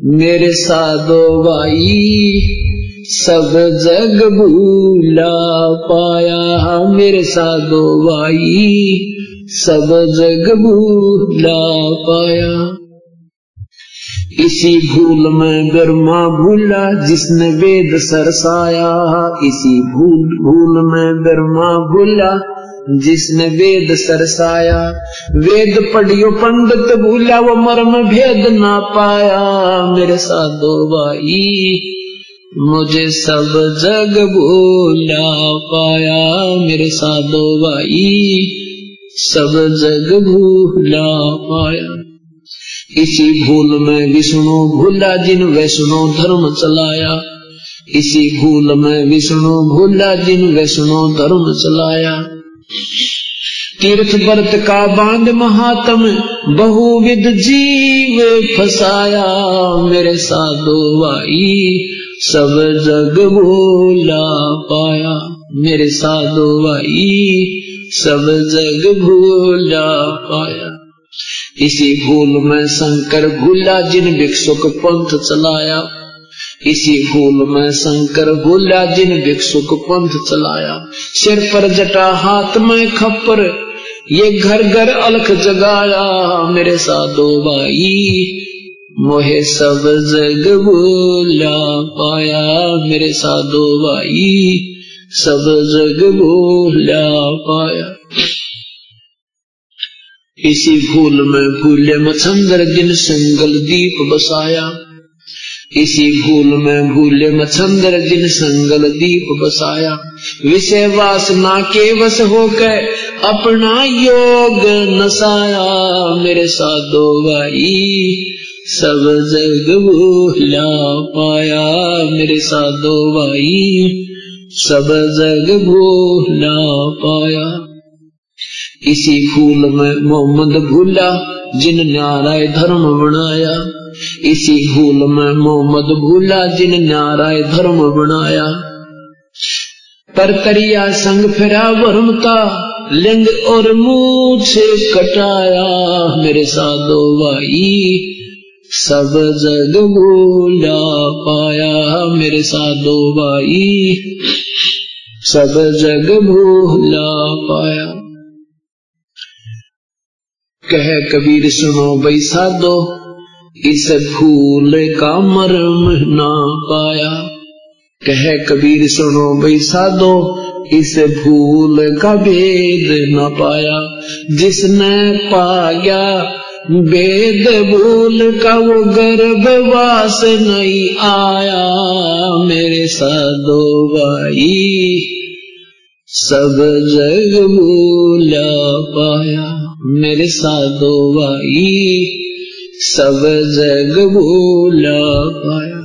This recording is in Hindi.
मेरे साधो भाई, सब जग भूला पाया। मेरे साधो भाई, सब जग भूला पाया। इसी भूल में ब्रह्मा भूला जिसने वेद सरसाया। इसी भूल भूल में ब्रह्मा भूला जिसने वेद सरसाया, वेद पढ़ियो पंडित भूला, वो मर्म भेद ना पाया। मेरे साधो भाई, मुझे सब जग भूला पाया। मेरे साधो भाई, सब जग भूला पाया। इसी भूल में विष्णु भूला, जिन वैष्णो धर्म चलाया। इसी भूल में विष्णु भूला, जिन वैष्णो धर्म चलाया। तीर्थ व्रत का बाँध महात्म बहुविध जीव फसाया। मेरे साधो भाई, सब जग भूला पाया। मेरे साधो भाई, सब जग भूला पाया। इसी भूल में शंकर भूला जिन भिक्षुक पंथ चलाया। इसी भूल में शंकर भूला जिन भिक्षुक पंथ चलाया। सिर पर जटा हाथ में खप्पर, ये घर घर अलख जगाया। मेरे साधो भाई, मोहे सब जग भूला पाया। मेरे साधो भाई, सब जग भूला पाया। इसी भूल में भूले मछंदर दिन संगल दीप बसाया। इसी भूल में भूले मछंदर जिन संगल दीप बसाया। विषय वासना के वश होकर अपना योग नसाया। मेरे साधो भाई, सब जग भूला पाया। मेरे साधो भाई, सब जग भूला पाया। इसी फूल में मोहम्मद भूला जिन न्याराय धर्म बनाया। इसी फूल में मोहम्मद भूला जिन न्याराय धर्म बनाया। पर करिया संग फिरा वर्मता लिंग और मुँह से कटाया। मेरे साधो भाई, सब जग भूला पाया। मेरे साधो भाई, सब जग भूला पाया। कह कबीर, सुनो भाई साधो इस भूल का मरम ना पाया। कह कबीर, सुनो भाई साधो इस भूल का भेद न पाया। जिसने पाया वेद भूल का वो गर्भवास नहीं आया। मेरे साधो भाई, सब जग भूला पाया। मेरे साधो भाई सब जग भूला पाया।